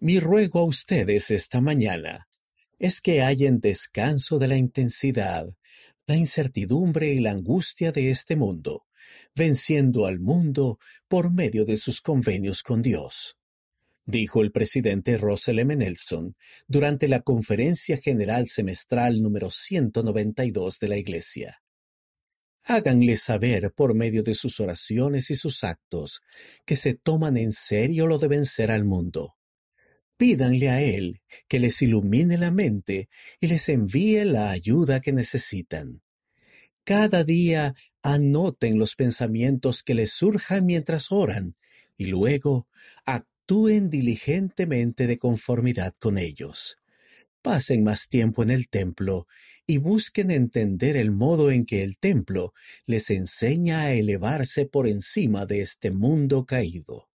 Mi ruego a ustedes esta mañana es que hallen descanso de la intensidad, la incertidumbre y la angustia de este mundo, venciendo al mundo por medio de sus convenios con Dios dijo el presidente Russell M. Nelson durante la Conferencia General Semestral número 192 de la Iglesia. Háganle saber por medio de sus oraciones y sus actos que se toman en serio lo de vencer al mundo. Pídanle a Él que les ilumine la mente y les envíe la ayuda que necesitan. Cada día anoten los pensamientos que les surjan mientras oran y luego actúen diligentemente de conformidad con ellos. Pasen más tiempo en el templo y busquen entender el modo en que el templo les enseña a elevarse por encima de este mundo caído.